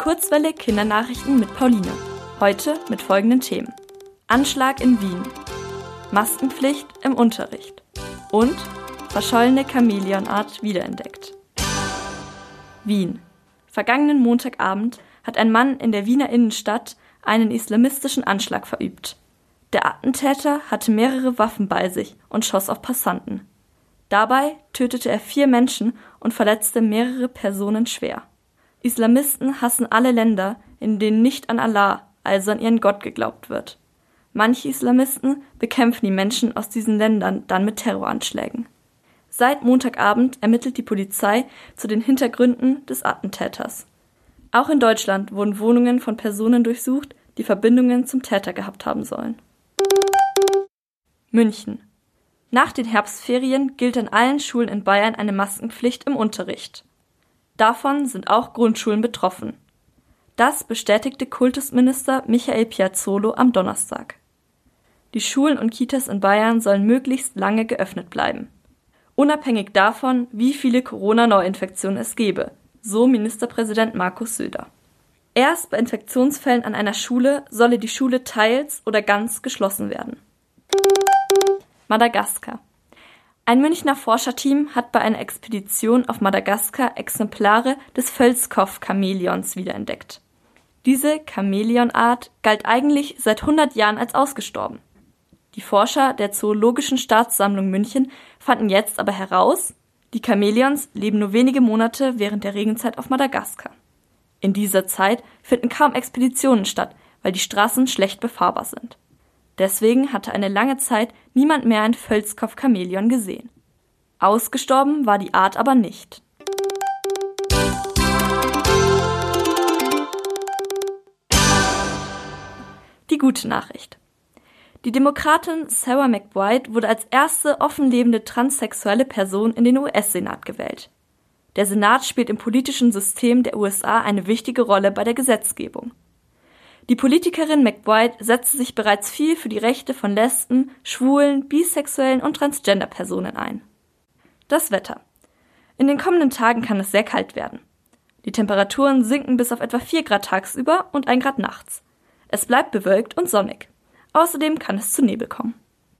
Kurzwelle Kindernachrichten mit Pauline. Heute mit folgenden Themen. Anschlag in Wien. Maskenpflicht im Unterricht. Und verschollene Chamäleonart wiederentdeckt. Wien. Vergangenen Montagabend hat ein Mann in der Wiener Innenstadt einen islamistischen Anschlag verübt. Der Attentäter hatte mehrere Waffen bei sich und schoss auf Passanten. Dabei tötete er vier Menschen und verletzte mehrere Personen schwer. Islamisten hassen alle Länder, in denen nicht an Allah, also an ihren Gott geglaubt wird. Manche Islamisten bekämpfen die Menschen aus diesen Ländern dann mit Terroranschlägen. Seit Montagabend ermittelt die Polizei zu den Hintergründen des Attentäters. Auch in Deutschland wurden Wohnungen von Personen durchsucht, die Verbindungen zum Täter gehabt haben sollen. München. Nach den Herbstferien gilt an allen Schulen in Bayern eine Maskenpflicht im Unterricht. Davon sind auch Grundschulen betroffen. Das bestätigte Kultusminister Michael Piazzolo am Donnerstag. Die Schulen und Kitas in Bayern sollen möglichst lange geöffnet bleiben. Unabhängig davon, wie viele Corona-Neuinfektionen es gebe, so Ministerpräsident Markus Söder. Erst bei Infektionsfällen an einer Schule solle die Schule teils oder ganz geschlossen werden. Madagaskar. Ein Münchner Forscherteam hat bei einer Expedition auf Madagaskar Exemplare des Völzkopf-Chamäleons wiederentdeckt. Diese Chamäleonart galt eigentlich seit 100 Jahren als ausgestorben. Die Forscher der Zoologischen Staatssammlung München fanden jetzt aber heraus, die Chamäleons leben nur wenige Monate während der Regenzeit auf Madagaskar. In dieser Zeit finden kaum Expeditionen statt, weil die Straßen schlecht befahrbar sind. Deswegen hatte eine lange Zeit niemand mehr ein Völzkopf-Chamäleon gesehen. Ausgestorben war die Art aber nicht. Die gute Nachricht. Die Demokratin Sarah McBride wurde als erste offenlebende transsexuelle Person in den US-Senat gewählt. Der Senat spielt im politischen System der USA eine wichtige Rolle bei der Gesetzgebung. Die Politikerin McBride setzte sich bereits viel für die Rechte von Lesben, Schwulen, Bisexuellen und Transgender-Personen ein. Das Wetter. In den kommenden Tagen kann es sehr kalt werden. Die Temperaturen sinken bis auf etwa 4 Grad tagsüber und 1 Grad nachts. Es bleibt bewölkt und sonnig. Außerdem kann es zu Nebel kommen.